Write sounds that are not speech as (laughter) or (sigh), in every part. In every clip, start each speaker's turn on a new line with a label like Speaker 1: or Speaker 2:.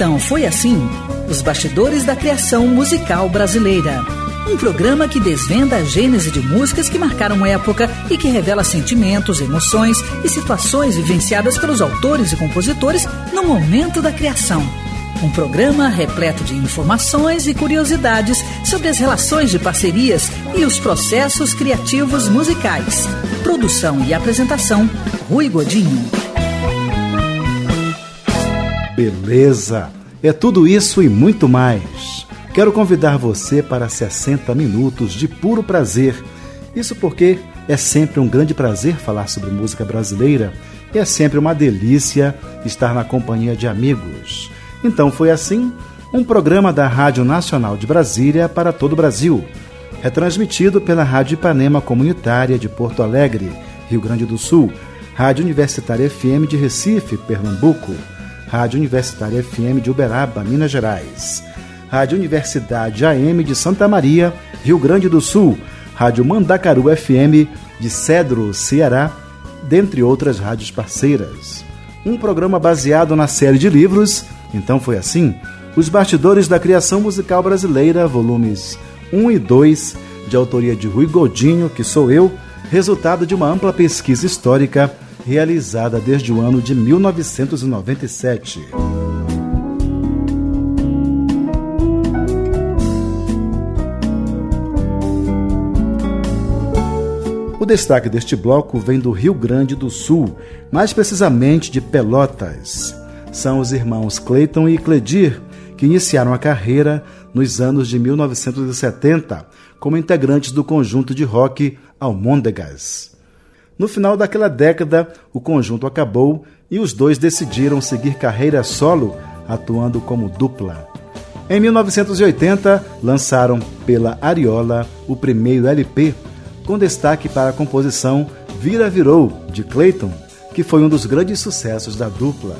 Speaker 1: Então foi assim: Os Bastidores da Criação Musical Brasileira. Um programa que desvenda a gênese de músicas que marcaram época e que revela sentimentos, emoções e situações vivenciadas pelos autores e compositores no momento da criação. Um programa repleto de informações e curiosidades sobre as relações de parcerias e os processos criativos musicais. Produção e apresentação: Rui Godinho.
Speaker 2: Beleza! É tudo isso e muito mais. Quero convidar você para 60 minutos de puro prazer. Isso porque é sempre um grande prazer falar sobre música brasileira e é sempre uma delícia estar na companhia de amigos. Então foi assim um programa da Rádio Nacional de Brasília para todo o Brasil, retransmitido pela Rádio Ipanema Comunitária de Porto Alegre, Rio Grande do Sul, Rádio Universitária FM de Recife, Pernambuco, Rádio Universitária FM de Uberaba, Minas Gerais, Rádio Universidade AM de Santa Maria, Rio Grande do Sul, Rádio Mandacaru FM de Cedro, Ceará, dentre outras rádios parceiras. Um programa baseado na série de livros então foi assim: Os Bastidores da Criação Musical Brasileira, volumes 1 e 2, de autoria de Rui Godinho, que sou eu, resultado de uma ampla pesquisa histórica realizada desde o ano de 1997. O destaque deste bloco vem do Rio Grande do Sul, mais precisamente de Pelotas são os irmãos Clayton e Cledir, que iniciaram a carreira nos anos de 1970 como integrantes do conjunto de rock Almôndegas. No final daquela década, o conjunto acabou e os dois decidiram seguir carreira solo, atuando como dupla. Em 1980, lançaram pela Ariola o primeiro LP, com destaque para a composição Vira Virou, de Clayton, que foi um dos grandes sucessos da dupla.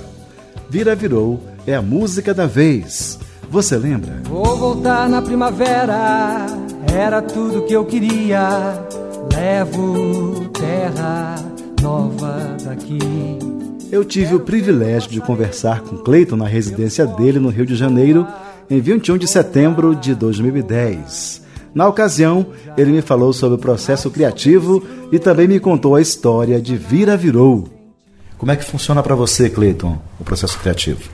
Speaker 2: Vira Virou é a música da vez. Você lembra?
Speaker 3: Vou voltar na primavera, era tudo que eu queria. Levo terra nova daqui.
Speaker 2: Eu tive o privilégio de conversar com Cleiton na residência dele no Rio de Janeiro em 21 de setembro de 2010. Na ocasião, ele me falou sobre o processo criativo e também me contou a história de Vira Virou, como é que funciona para você, Cleiton, o processo criativo?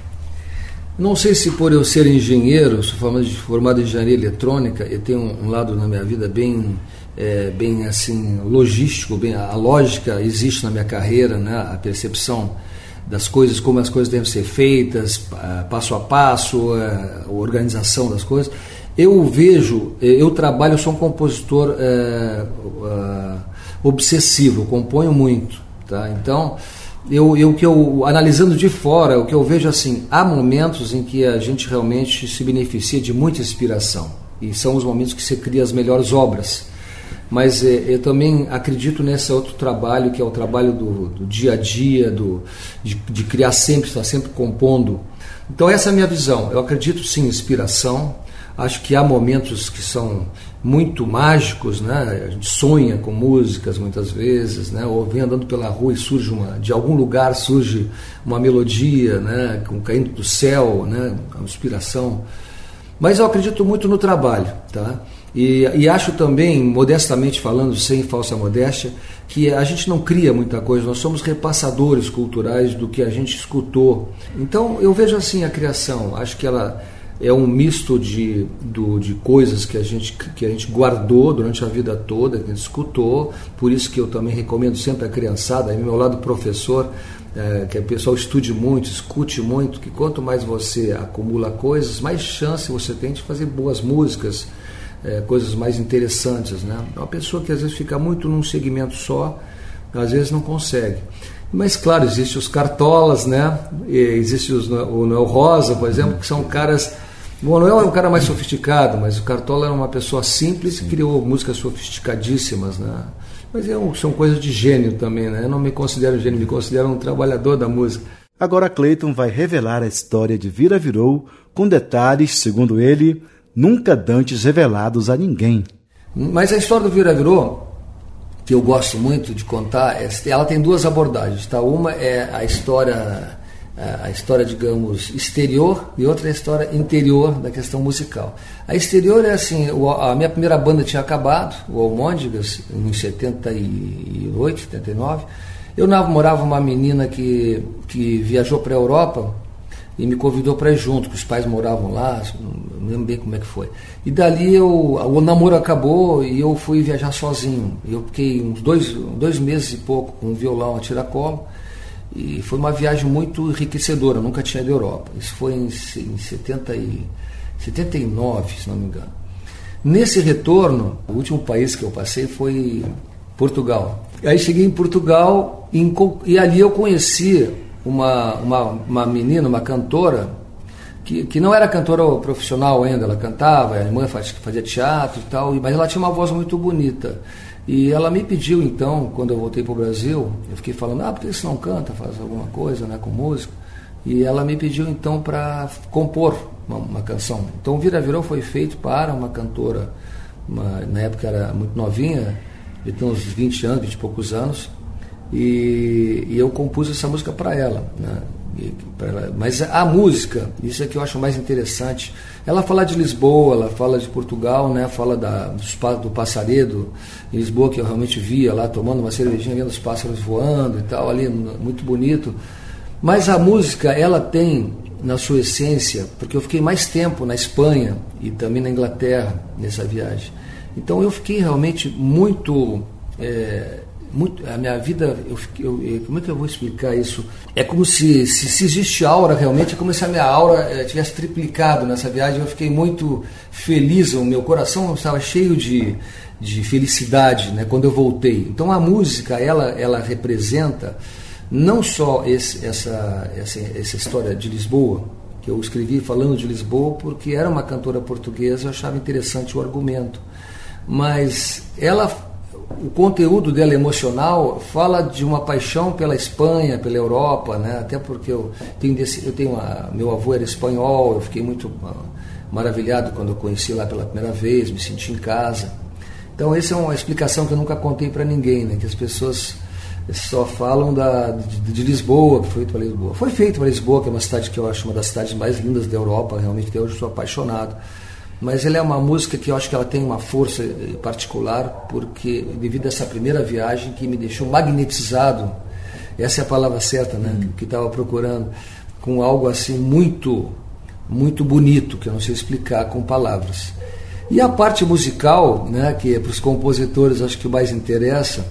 Speaker 4: Não sei se por eu ser engenheiro, sou formado, formado em engenharia eletrônica, eu tenho um lado na minha vida bem, é, bem assim logístico, bem a lógica existe na minha carreira, né? A percepção das coisas, como as coisas devem ser feitas, passo a passo, a organização das coisas. Eu vejo, eu trabalho, eu sou um compositor é, obsessivo, componho muito, tá? Então eu, eu que eu analisando de fora, o que eu vejo assim, há momentos em que a gente realmente se beneficia de muita inspiração e são os momentos que você cria as melhores obras. Mas é, eu também acredito nesse outro trabalho que é o trabalho do, do dia a dia, do, de, de criar sempre, estar sempre compondo. Então essa é a minha visão. Eu acredito sim em inspiração. Acho que há momentos que são muito mágicos, né? A gente sonha com músicas muitas vezes, né? Ou vem andando pela rua e surge uma, de algum lugar surge uma melodia, né? Com caindo do céu, né? A inspiração. Mas eu acredito muito no trabalho, tá? E, e acho também, modestamente falando, sem falsa modéstia, que a gente não cria muita coisa, nós somos repassadores culturais do que a gente escutou. Então eu vejo assim a criação, acho que ela é um misto de, do, de coisas que a, gente, que a gente guardou durante a vida toda, que a gente escutou, por isso que eu também recomendo sempre a criançada, aí meu lado professor, é, que o pessoal estude muito, escute muito, que quanto mais você acumula coisas, mais chance você tem de fazer boas músicas, é, coisas mais interessantes. Né? Uma pessoa que às vezes fica muito num segmento só, às vezes não consegue. Mas claro, existem os cartolas, né? E existe os, o Noel Rosa, por exemplo, que são caras o Manuel é um cara mais sofisticado, mas o Cartola era uma pessoa simples Sim. que criou músicas sofisticadíssimas, né? Mas é são coisas de gênio também, né? Eu não me considero gênio, me considero um trabalhador da música.
Speaker 2: Agora Clayton vai revelar a história de Vira Virou com detalhes, segundo ele, nunca dantes revelados a ninguém.
Speaker 4: Mas a história do Vira Virou, que eu gosto muito de contar, é, ela tem duas abordagens. Tá? Uma é a história a história, digamos, exterior e outra é a história interior da questão musical. A exterior é assim, a minha primeira banda tinha acabado, o Almôndigas, em 78, 79. Eu namorava uma menina que, que viajou para a Europa e me convidou para ir junto, que os pais moravam lá, não lembro bem como é que foi. E dali eu, o namoro acabou e eu fui viajar sozinho. Eu fiquei uns dois, dois meses e pouco com um violão a tiracolo e foi uma viagem muito enriquecedora, nunca tinha ido à Europa. Isso foi em, em 70 e, 79, se não me engano. Nesse retorno, o último país que eu passei foi Portugal. Aí cheguei em Portugal e, e ali eu conheci uma, uma, uma menina, uma cantora, que, que não era cantora profissional ainda, ela cantava, a irmã fazia teatro e tal, mas ela tinha uma voz muito bonita. E ela me pediu então, quando eu voltei para o Brasil, eu fiquei falando, ah, por que você não canta, faz alguma coisa né, com música? E ela me pediu então para compor uma, uma, canção. Então o Vira Virou foi feito para uma cantora, uma, na época era muito novinha, de uns 20 anos, 20 e poucos anos, e, e eu compus essa música para ela, né? ela. Mas a música, isso é que eu acho mais interessante. Ela fala de Lisboa, ela fala de Portugal, né? fala da, do, do passaredo em Lisboa, que eu realmente via lá tomando uma cervejinha, vendo os pássaros voando e tal, ali, muito bonito. Mas a música, ela tem na sua essência, porque eu fiquei mais tempo na Espanha e também na Inglaterra nessa viagem. Então eu fiquei realmente muito. É, muito a minha vida, eu, eu, como é que eu vou explicar isso? É como se, se, se existe aura realmente, é como se a minha aura é, tivesse triplicado nessa viagem. Eu fiquei muito feliz, o meu coração estava cheio de, de felicidade né, quando eu voltei. Então a música, ela, ela representa não só esse, essa, essa, essa história de Lisboa, que eu escrevi falando de Lisboa porque era uma cantora portuguesa, eu achava interessante o argumento, mas ela o conteúdo dela emocional fala de uma paixão pela Espanha, pela Europa, né? Até porque eu tenho desse, eu tenho uma, meu avô era espanhol, eu fiquei muito ah, maravilhado quando eu conheci lá pela primeira vez, me senti em casa. Então essa é uma explicação que eu nunca contei para ninguém, né? Que as pessoas só falam da, de, de, Lisboa, que foi feito para Lisboa. Foi feito para Lisboa, que é uma cidade que eu acho uma das cidades mais lindas da Europa, realmente até hoje eu sou apaixonado. Mas ela é uma música que eu acho que ela tem uma força eh, particular, porque devido a essa primeira viagem que me deixou magnetizado, essa é a palavra certa, né, hum. que estava procurando, com algo assim muito, muito bonito, que eu não sei explicar com palavras. E a parte musical, né, que é para os compositores acho que mais interessa,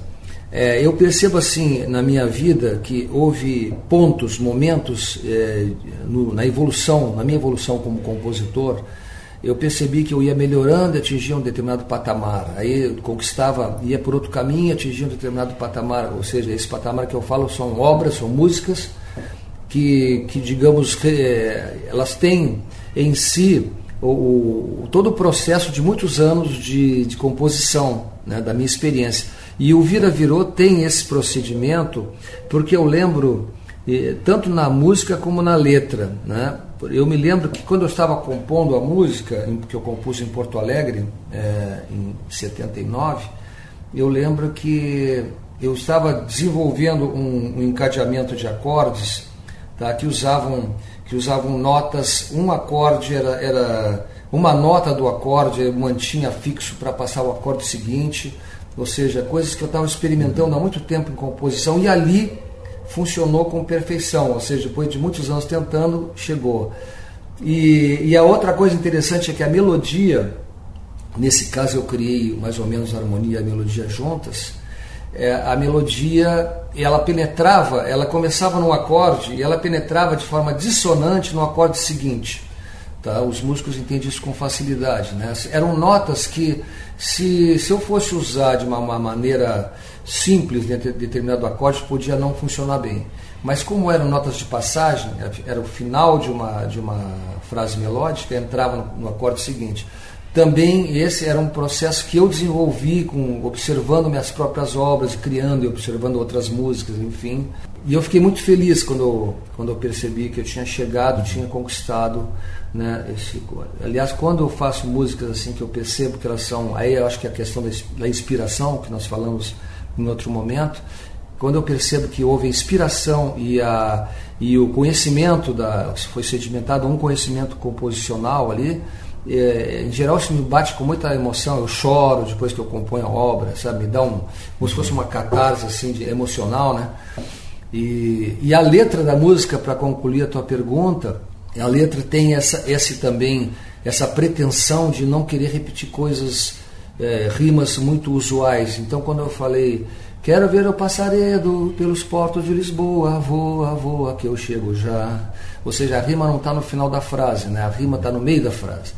Speaker 4: é, eu percebo assim na minha vida que houve pontos, momentos é, no, na evolução, na minha evolução como compositor, eu percebi que eu ia melhorando, atingia um determinado patamar. Aí eu conquistava, ia por outro caminho, atingia um determinado patamar. Ou seja, esse patamar que eu falo são obras, são músicas que, que digamos, é, elas têm em si o, o, todo o processo de muitos anos de, de composição, né, da minha experiência. E o Vira Virou tem esse procedimento, porque eu lembro, tanto na música como na letra. Né? Eu me lembro que quando eu estava compondo a música, que eu compus em Porto Alegre, é, em 79, eu lembro que eu estava desenvolvendo um, um encadeamento de acordes tá, que, usavam, que usavam notas, um acorde era, era uma nota do acorde, mantinha fixo para passar o acorde seguinte ou seja, coisas que eu estava experimentando há muito tempo em composição e ali funcionou com perfeição, ou seja, depois de muitos anos tentando, chegou. E, e a outra coisa interessante é que a melodia, nesse caso eu criei mais ou menos a harmonia e a melodia juntas, é, a melodia ela penetrava, ela começava num acorde e ela penetrava de forma dissonante no acorde seguinte. Tá? Os músicos entendem isso com facilidade. Né? Eram notas que, se, se eu fosse usar de uma, uma maneira simples dentro de determinado acorde, podia não funcionar bem. Mas como eram notas de passagem, era o final de uma, de uma frase melódica, entrava no, no acorde seguinte. Também esse era um processo que eu desenvolvi com, observando minhas próprias obras, criando e observando outras músicas, enfim. E eu fiquei muito feliz quando, quando eu percebi que eu tinha chegado, tinha conquistado né, esse, aliás, quando eu faço músicas assim que eu percebo que elas são, aí eu acho que a questão da inspiração que nós falamos em outro momento, quando eu percebo que houve a inspiração e, a, e o conhecimento, da, foi sedimentado um conhecimento composicional ali, é, em geral isso me bate com muita emoção, eu choro depois que eu componho a obra, sabe? Me dá um, como se fosse uma catarse assim, de, emocional, né? E, e a letra da música, para concluir a tua pergunta, a letra tem essa, esse também, essa pretensão de não querer repetir coisas, é, rimas muito usuais. Então quando eu falei, quero ver o passaredo pelos portos de Lisboa, voa, voa, que eu chego já. Ou seja, a rima não está no final da frase, né? a rima está no meio da frase.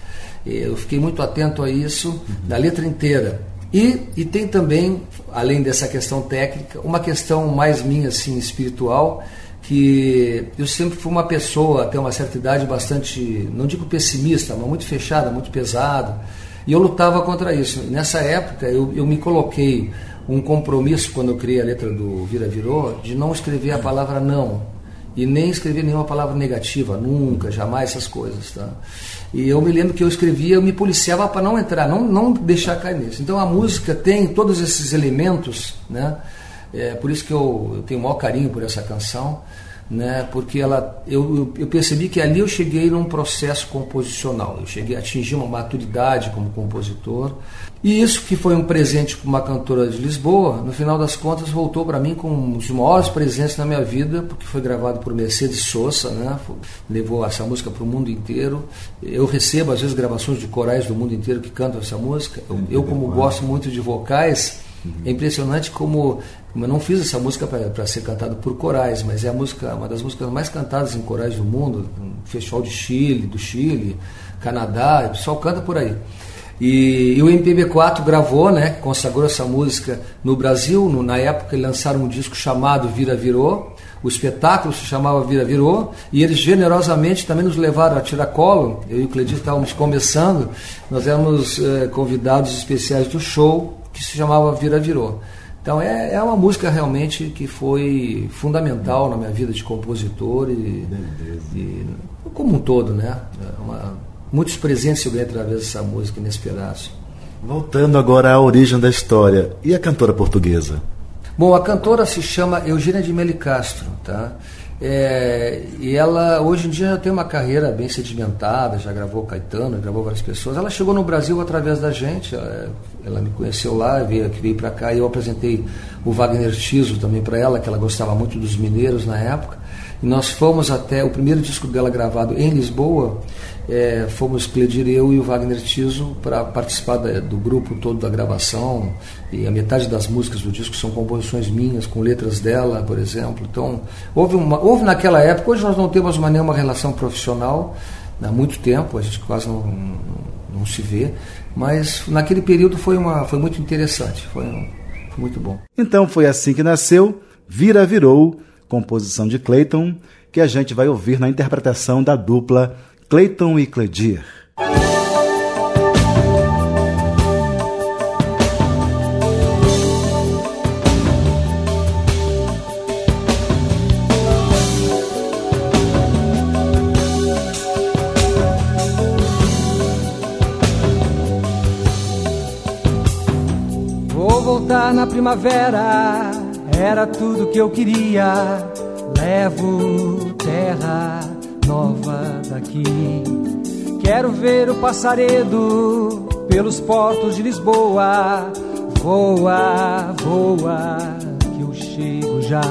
Speaker 4: Eu fiquei muito atento a isso, da letra inteira. E, e tem também, além dessa questão técnica, uma questão mais minha, assim, espiritual, que eu sempre fui uma pessoa, até uma certa idade, bastante, não digo pessimista, mas muito fechada, muito pesada. E eu lutava contra isso. Nessa época, eu, eu me coloquei um compromisso, quando eu criei a letra do Vira Virou, de não escrever a palavra não e nem escrever nenhuma palavra negativa, nunca, jamais essas coisas. Tá? E eu me lembro que eu escrevia, eu me policiava para não entrar, não, não deixar cair nisso. Então a música tem todos esses elementos, né? É, por isso que eu, eu tenho o maior carinho por essa canção né? Porque ela, eu, eu percebi que ali eu cheguei num processo composicional. Eu cheguei a atingir uma maturidade como compositor. E isso que foi um presente para uma cantora de Lisboa, no final das contas voltou para mim com um dos maiores presentes na minha vida, porque foi gravado por Mercedes Sosa, né? Levou essa música para o mundo inteiro. Eu recebo às vezes gravações de corais do mundo inteiro que cantam essa música. Eu, eu como gosto muito de vocais, é impressionante como eu não fiz essa música para ser cantada por corais, mas é a música, uma das músicas mais cantadas em corais do mundo, no Festival de Chile, do Chile, Canadá, o pessoal canta por aí. E, e, o MPB4 gravou, né, consagrou essa música no Brasil. No, na época lançaram um disco chamado Vira Virou. O espetáculo se chamava Vira Virou. E eles generosamente também nos levaram a tiracolo. Eu e o Cledir estávamos começando. Nós éramos eh, convidados especiais do show que se chamava Vira Virou. Então é, é uma música realmente que foi fundamental na minha vida de compositor e, e como um todo, né? É uma, muitos presentes eu ganhei através dessa música nesse pedaço.
Speaker 2: Voltando agora à origem da história, e a cantora portuguesa?
Speaker 4: Bom, a cantora se chama Eugênia de Meli Castro, tá? É, e ela hoje em dia já tem uma carreira bem sedimentada, já gravou Caetano, gravou várias pessoas. Ela chegou no Brasil através da gente, ela, me conheceu lá, veio, veio para cá e eu apresentei o Wagner Tiso também para ela, que ela gostava muito dos mineiros na época. E nós fomos até o primeiro disco dela gravado em Lisboa, é, fomos Cledir, eu e o Wagner Tiso para participar da, do grupo todo da gravação. E a metade das músicas do disco são composições minhas, com letras dela, por exemplo. Então, houve, uma, houve naquela época, hoje nós não temos mais nenhuma relação profissional, há muito tempo, a gente quase não, não, se vê, mas naquele período foi, uma, foi muito interessante, foi, um, foi muito bom.
Speaker 2: Então foi assim que nasceu Vira Virou composição de Clayton, que a gente vai ouvir na interpretação da dupla Clayton e Cledir.
Speaker 3: Voltar na primavera era tudo que eu queria. Levo terra nova daqui. Quero ver o passaredo pelos portos de Lisboa. Voa, voa, que eu chego já.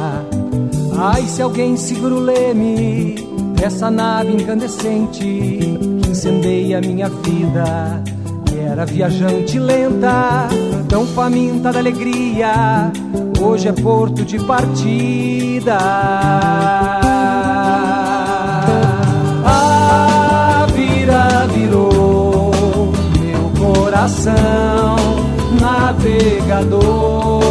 Speaker 3: Ai, se alguém segura o leme dessa nave incandescente que incendeia minha vida. Era viajante lenta, tão faminta da alegria hoje é porto de partida. A vira virou meu coração navegador.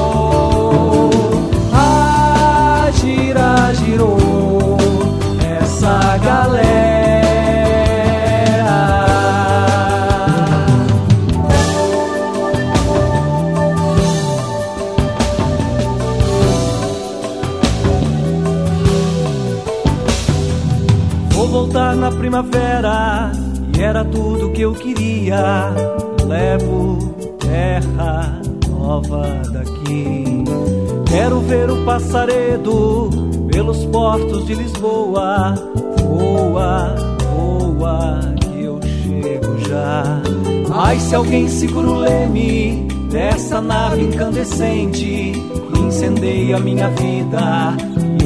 Speaker 3: Era tudo que eu queria. Levo terra nova daqui. Quero ver o passaredo pelos portos de Lisboa. Voa, voa, que eu chego já. Mas se alguém segura o leme dessa nave incandescente, incendeia minha vida.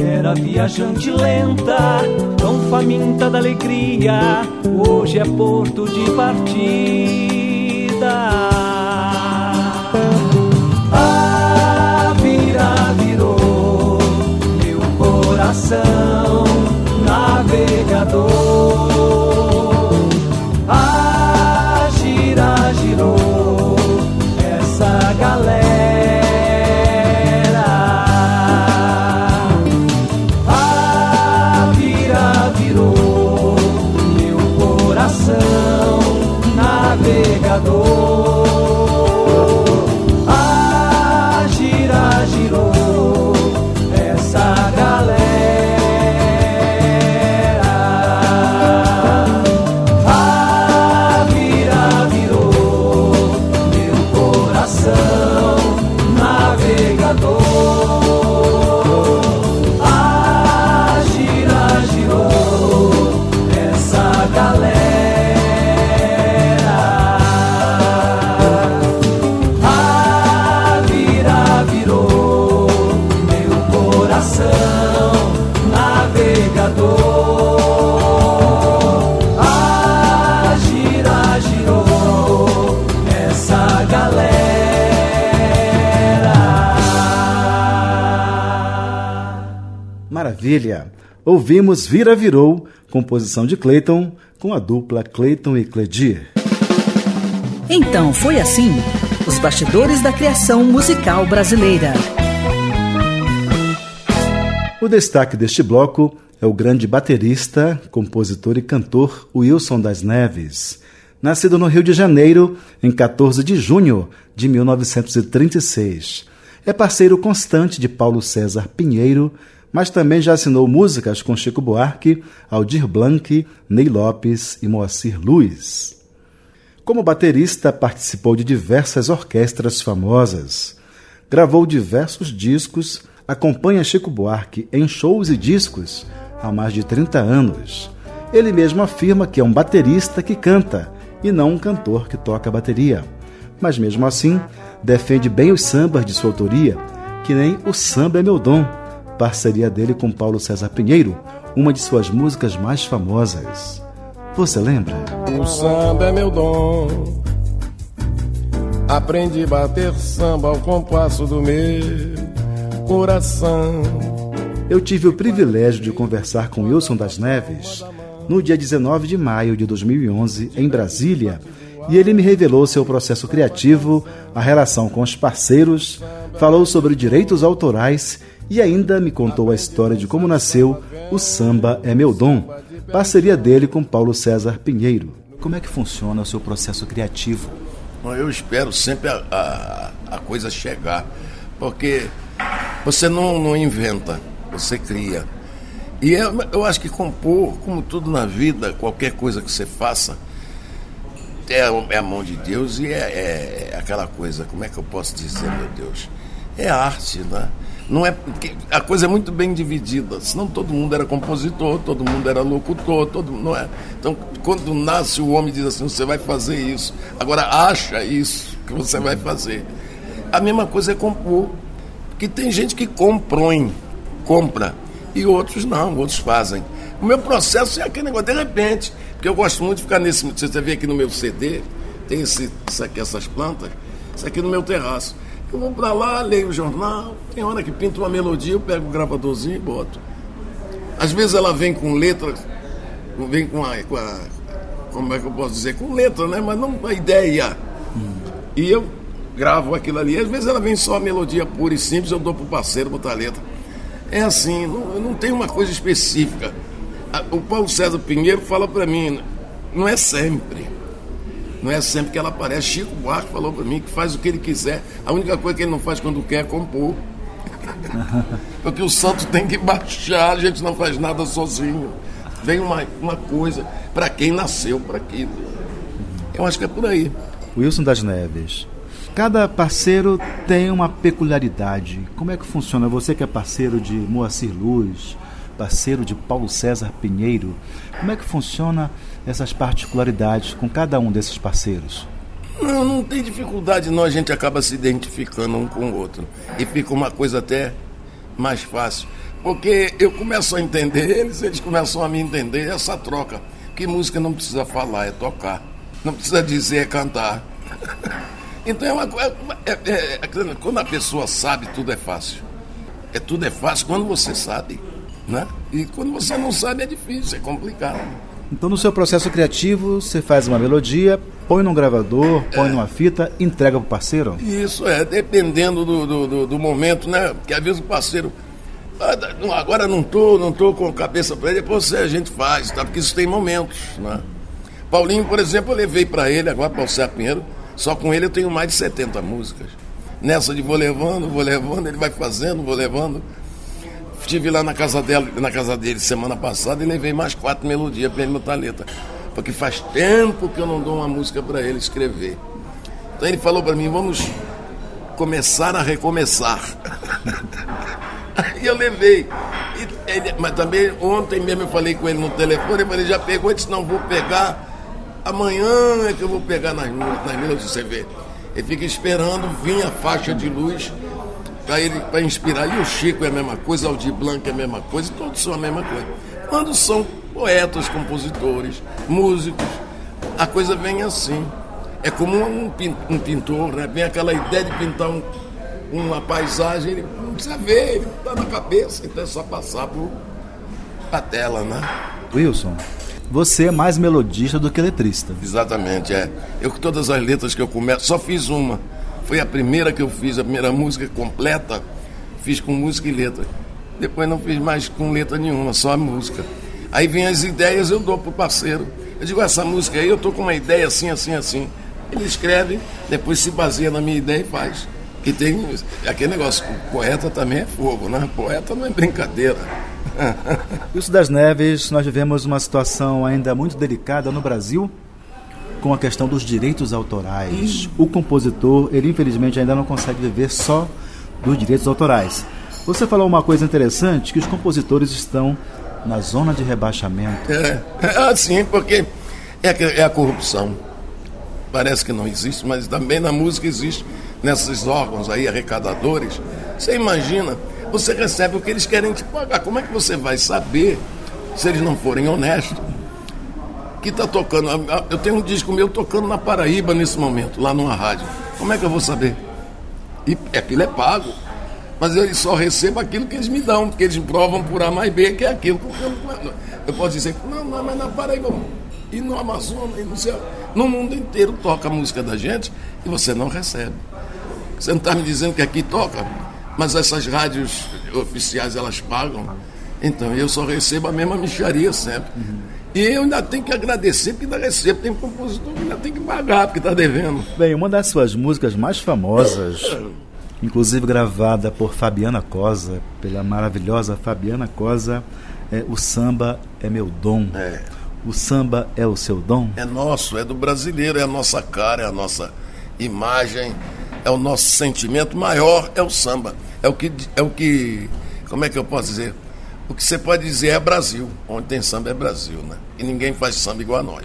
Speaker 3: Era viajante lenta, tão faminta da alegria. Hoje é porto de partida. coração
Speaker 2: Maravilha! Ouvimos Vira Virou, composição de Clayton, com a dupla Clayton e Cledir.
Speaker 1: Então foi assim: os bastidores da criação musical brasileira.
Speaker 2: O destaque deste bloco é o grande baterista, compositor e cantor Wilson das Neves. Nascido no Rio de Janeiro em 14 de junho de 1936. É parceiro constante de Paulo César Pinheiro, mas também já assinou músicas com Chico Buarque, Aldir Blanc, Ney Lopes e Moacir Luiz. Como baterista, participou de diversas orquestras famosas. Gravou diversos discos, acompanha Chico Buarque em shows e discos há mais de 30 anos. Ele mesmo afirma que é um baterista que canta e não um cantor que toca bateria. Mas mesmo assim, defende bem os sambas de sua autoria, que nem O Samba é Meu Dom, parceria dele com Paulo César Pinheiro, uma de suas músicas mais famosas. Você lembra?
Speaker 5: O samba é meu dom. Aprendi a bater samba ao compasso do meu coração.
Speaker 2: Eu tive o privilégio de conversar com Wilson das Neves no dia 19 de maio de 2011, em Brasília, e ele me revelou seu processo criativo, a relação com os parceiros, falou sobre direitos autorais e ainda me contou a história de como nasceu o Samba é Meu Dom, parceria dele com Paulo César Pinheiro. Como é que funciona o seu processo criativo?
Speaker 5: Eu espero sempre a, a, a coisa chegar, porque você não, não inventa, você cria. E eu, eu, acho que compor, como tudo na vida, qualquer coisa que você faça, é, é a mão de Deus e é, é, aquela coisa, como é que eu posso dizer, meu Deus? É arte, né? Não é a coisa é muito bem dividida. Senão todo mundo era compositor, todo mundo era locutor, todo não é. Então quando nasce o homem diz assim, você vai fazer isso. Agora acha isso que você vai fazer. A mesma coisa é compor, que tem gente que compõe, compra e outros não, outros fazem. O meu processo é aquele negócio de repente, porque eu gosto muito de ficar nesse. Você vê aqui no meu CD, tem esse, isso aqui, essas plantas, isso aqui no meu terraço. Eu vou pra lá, leio o jornal, tem hora que pinta uma melodia, eu pego o gravadorzinho e boto. Às vezes ela vem com letra, vem com a, com a como é que eu posso dizer, com letra, né? Mas não a ideia. Hum. E eu gravo aquilo ali. Às vezes ela vem só a melodia pura e simples, eu dou pro parceiro botar a letra. É assim, não, não tem uma coisa específica. O Paulo César Pinheiro fala para mim, não é sempre. Não é sempre que ela aparece. Chico Buarque falou para mim que faz o que ele quiser. A única coisa que ele não faz quando quer é compor. (laughs) Porque o santo tem que baixar, a gente não faz nada sozinho. Vem uma, uma coisa para quem nasceu para aquilo. Eu acho que é por aí.
Speaker 2: Wilson das Neves, Cada parceiro tem uma peculiaridade. Como é que funciona? Você que é parceiro de Moacir Luz, parceiro de Paulo César Pinheiro, como é que funciona essas particularidades com cada um desses parceiros?
Speaker 5: Não, não tem dificuldade não, a gente acaba se identificando um com o outro. E fica uma coisa até mais fácil. Porque eu começo a entender eles, eles começam a me entender essa troca. Que música não precisa falar, é tocar. Não precisa dizer, é cantar. (laughs) então é uma coisa. É, é, é, quando a pessoa sabe, tudo é fácil. É tudo é fácil quando você sabe. Né? E quando você não sabe é difícil, é complicado.
Speaker 2: Então, no seu processo criativo, você faz uma melodia, põe num gravador, põe é. numa fita, entrega pro parceiro?
Speaker 5: Isso, é, dependendo do, do, do, do momento, né? Porque às vezes o parceiro. Ah, agora não tô, não tô com a cabeça para ele, depois a gente faz, tá? Porque isso tem momentos, né? Paulinho, por exemplo, eu levei para ele, agora para o Cé Pinheiro, só com ele eu tenho mais de 70 músicas. Nessa de vou levando, vou levando, ele vai fazendo, vou levando. Estive lá na casa, dela, na casa dele semana passada e levei mais quatro melodias para ele no taleta. Porque faz tempo que eu não dou uma música para ele escrever. Então ele falou para mim, vamos começar a recomeçar. Aí (laughs) eu levei. Ele, mas também ontem mesmo eu falei com ele no telefone, ele já pegou e disse, não, vou pegar. Amanhã é que eu vou pegar nas, nas melodias, você vê. Ele fica esperando vir a faixa de luz para ele para inspirar. E o Chico é a mesma coisa, o Aldir Blanc é a mesma coisa, todos são a mesma coisa. Quando são poetas, compositores, músicos, a coisa vem assim. É como um, um pintor, né? Vem aquela ideia de pintar um, uma paisagem, ele não precisa ver, ele está na cabeça, então é só passar por a tela, né?
Speaker 2: Wilson, você é mais melodista do que letrista.
Speaker 5: Exatamente, é. Eu todas as letras que eu começo, só fiz uma. Foi a primeira que eu fiz, a primeira música completa, fiz com música e letra. Depois não fiz mais com letra nenhuma, só a música. Aí vem as ideias, eu dou pro parceiro. Eu digo, essa música aí, eu tô com uma ideia assim, assim, assim. Ele escreve, depois se baseia na minha ideia e faz. E tem aquele negócio, poeta também é fogo, né? Poeta não é brincadeira. (laughs)
Speaker 2: Isso das Neves, nós vivemos uma situação ainda muito delicada no Brasil com a questão dos direitos autorais. O compositor, ele infelizmente ainda não consegue viver só dos direitos autorais. Você falou uma coisa interessante, que os compositores estão na zona de rebaixamento.
Speaker 5: É, é assim, porque é, é a corrupção. Parece que não existe, mas também na música existe, nesses órgãos aí, arrecadadores. Você imagina, você recebe o que eles querem te pagar. Como é que você vai saber se eles não forem honestos? Que está tocando. Eu tenho um disco meu tocando na Paraíba nesse momento, lá numa rádio. Como é que eu vou saber? E aquilo é pago. Mas eu só recebo aquilo que eles me dão, porque eles provam por A mais B que é aquilo. Eu, posso dizer, não, não, mas na Paraíba. E no Amazonas, e no céu. No mundo inteiro toca a música da gente e você não recebe. Você não está me dizendo que aqui toca, mas essas rádios oficiais elas pagam. Então eu só recebo a mesma micharia sempre. Uhum. E eu ainda tenho que agradecer porque ainda recebo. Tem compositor que ainda tem que pagar porque está devendo.
Speaker 2: Bem, uma das suas músicas mais famosas, inclusive gravada por Fabiana Cosa, pela maravilhosa Fabiana Cosa, é O Samba é Meu Dom.
Speaker 5: É.
Speaker 2: O samba é o seu dom?
Speaker 5: É nosso, é do brasileiro, é a nossa cara, é a nossa imagem, é o nosso sentimento maior, é o samba. É o que, é o que como é que eu posso dizer? O que você pode dizer é Brasil. Onde tem samba é Brasil, né? E ninguém faz samba igual a nós.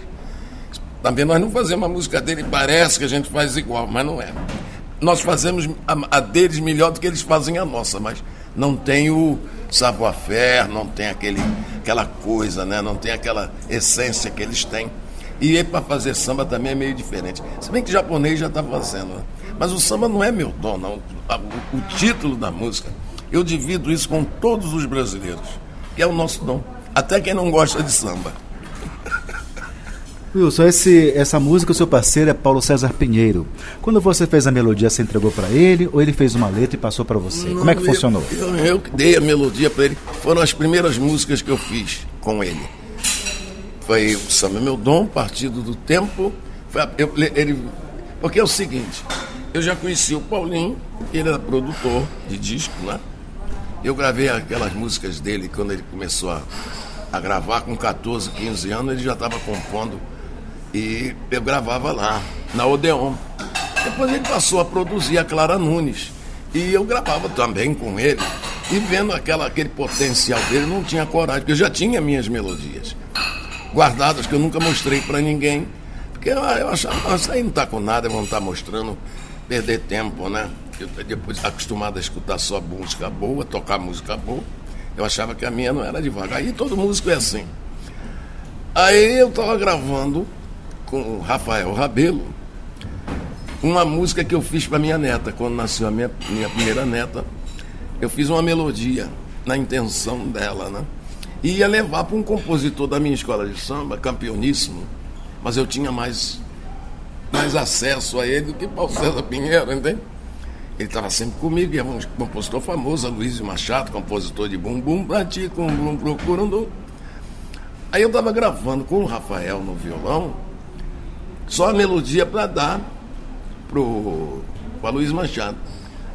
Speaker 5: Também nós não fazemos a música dele, parece que a gente faz igual, mas não é. Nós fazemos a, a deles melhor do que eles fazem a nossa, mas não tem o savoir-faire, não tem aquele, aquela coisa, né? não tem aquela essência que eles têm. E para fazer samba também é meio diferente. Se bem que japonês já está fazendo. Né? Mas o samba não é meu dom, não. O, o título da música eu divido isso com todos os brasileiros, que é o nosso dom. Até quem não gosta de samba.
Speaker 2: Wilson, esse, essa música, o seu parceiro é Paulo César Pinheiro. Quando você fez a melodia, você entregou para ele ou ele fez uma letra e passou para você? Não, Como é que
Speaker 5: eu,
Speaker 2: funcionou?
Speaker 5: Eu, eu dei a melodia para ele. Foram as primeiras músicas que eu fiz com ele. Foi o Samba Meu Dom, Partido do Tempo. A, eu, ele, porque é o seguinte, eu já conheci o Paulinho, ele era produtor de disco, né? Eu gravei aquelas músicas dele quando ele começou a, a gravar com 14, 15 anos, ele já estava compondo e eu gravava lá, na Odeon. Depois ele passou a produzir a Clara Nunes. E eu gravava também com ele. E vendo aquela, aquele potencial dele, não tinha coragem, porque eu já tinha minhas melodias guardadas que eu nunca mostrei para ninguém. Porque eu, eu achava, isso aí não está com nada, vão estar tá mostrando, perder tempo, né? Eu, depois acostumado a escutar só música boa, tocar música boa. Eu achava que a minha não era devagar. E todo músico é assim. Aí eu estava gravando com o Rafael Rabelo uma música que eu fiz para minha neta, quando nasceu a minha, minha primeira neta. Eu fiz uma melodia na intenção dela, né? E ia levar para um compositor da minha escola de samba, campeoníssimo, mas eu tinha mais, mais acesso a ele do que Paulo César Pinheiro, entende? Ele estava sempre comigo, e é um compositor famoso, Luiz Machado, compositor de Bum Bum pra ti, com Bum Procurando. Aí eu estava gravando com o Rafael no violão, só a melodia para dar pro, pro Luiz Machado.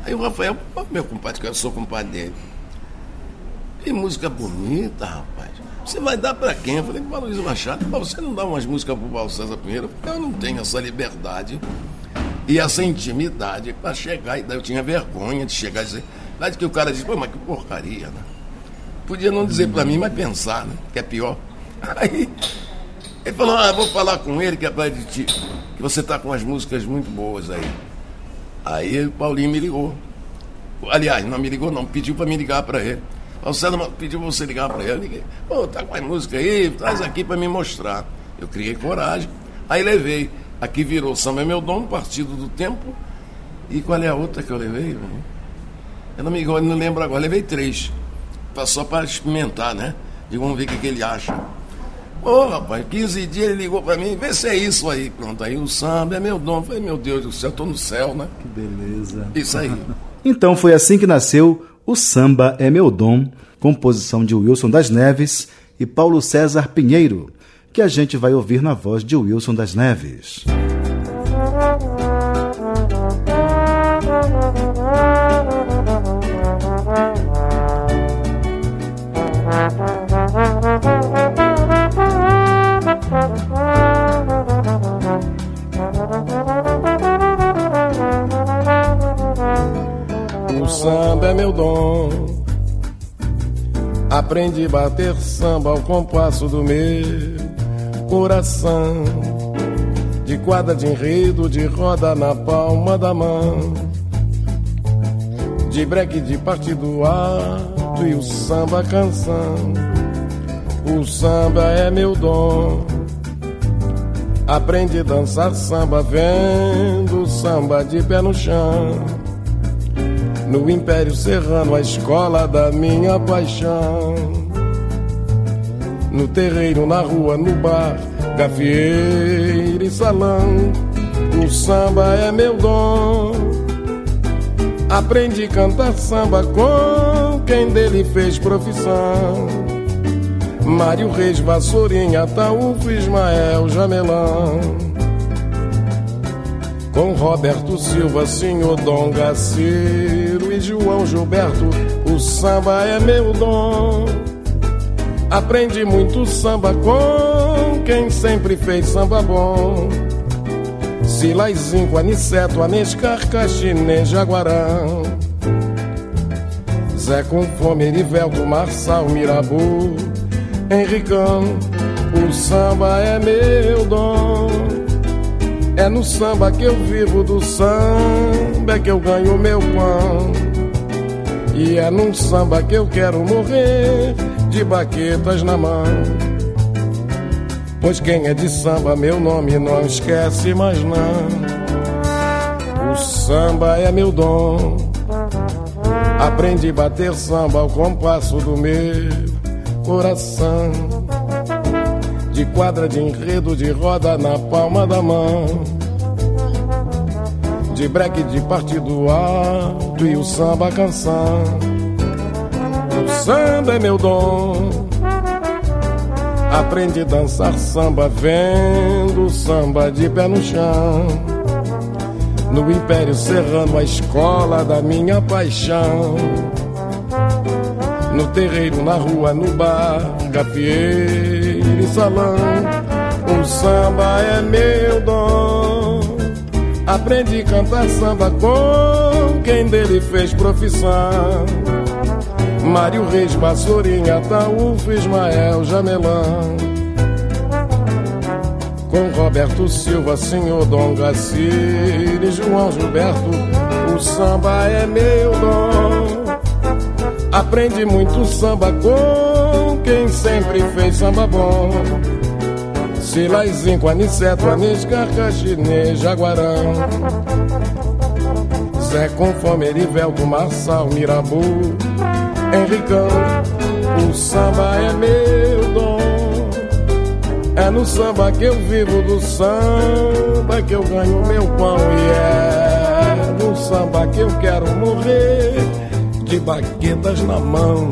Speaker 5: Aí o Rafael, meu compadre, que eu sou compadre dele. Que música bonita, rapaz. Você vai dar para quem? Eu falei, para Luiz Machado, você não dá umas músicas pro Paulo César Pinheiro? Eu não tenho essa liberdade e essa intimidade para chegar e daí eu tinha vergonha de chegar e dizer. Verdade que o cara disse, pô, mas que porcaria, né? Podia não dizer para mim, mas pensar, né? Que é pior. (laughs) Aí ele falou, ah, vou falar com ele que é para ti, que você tá com as músicas muito boas aí. Aí o Paulinho me ligou. Aliás, não me ligou não, pediu para me ligar para ele. O César pediu pra você ligar para ele. Eu liguei. Pô, tá com a música aí, traz aqui para me mostrar. Eu criei coragem. Aí levei. Aqui virou Samba é Meu Dom, Partido do Tempo. E qual é a outra que eu levei? Eu não me eu não lembro agora. levei três. Só para experimentar, né? E vamos ver o que, que ele acha. Ô, rapaz, 15 dias ele ligou para mim, vê se é isso aí. Pronto, aí o samba é meu dom. Eu falei, meu Deus do céu, eu tô no céu, né?
Speaker 2: Que beleza.
Speaker 5: Isso aí. (laughs)
Speaker 2: então foi assim que nasceu o Samba é Meu Dom, composição de Wilson das Neves e Paulo César Pinheiro, que a gente vai ouvir na voz de Wilson das Neves.
Speaker 6: samba é meu dom. Aprendi a bater samba ao compasso do meu coração. De quadra de enredo, de roda na palma da mão. De breque de partido alto e o samba canção. O samba é meu dom. Aprendi a dançar samba vendo samba de pé no chão no Império Serrano, a escola da minha paixão. No terreiro, na rua, no bar, gafieira e salão, o samba é meu dom. Aprendi a cantar samba com quem dele fez profissão. Mário Reis, Vassourinha, Taúfo, Ismael, Jamelão com Roberto Silva, Senhor Dom Gaciro e João Gilberto, o samba é meu dom. Aprendi muito samba com quem sempre fez samba bom. Silaizinho, Aniceto, Anescar, Caxinê, Jaguarão. Zé com fome, Erivelto, Marçal, Mirabu, Henricão, o samba é meu dom. É no samba que eu vivo, do samba é que eu ganho meu pão. E é num samba que eu quero morrer, de baquetas na mão. Pois quem é de samba, meu nome não esquece mais não. O samba é meu dom. Aprendi a bater samba ao compasso do meu coração de quadra de enredo de roda na palma da mão. De break de partido alto e o samba canção. Samba é meu dom. Aprendi a dançar samba vendo samba de pé no chão. No Império Serrano, a escola da minha paixão. No terreiro, na rua, no bar, gafieira e salão. O samba é meu dom. Aprendi a cantar samba com quem dele fez profissão. Mário Reis, Vassourinha, Ataúfo, Ismael, Jamelão. Com Roberto Silva, Senhor Dom e João Gilberto, o samba é meu dom. Aprendi muito samba com quem sempre fez samba bom. Silaizinho, Aniceto, Anis, Carcaxinê, Jaguarão Zé com fome, Erivelto, Marçal, Mirabu Henricão, o samba é meu dom. É no samba que eu vivo, do samba que eu ganho meu pão. E é no samba que eu quero morrer De baquetas na mão.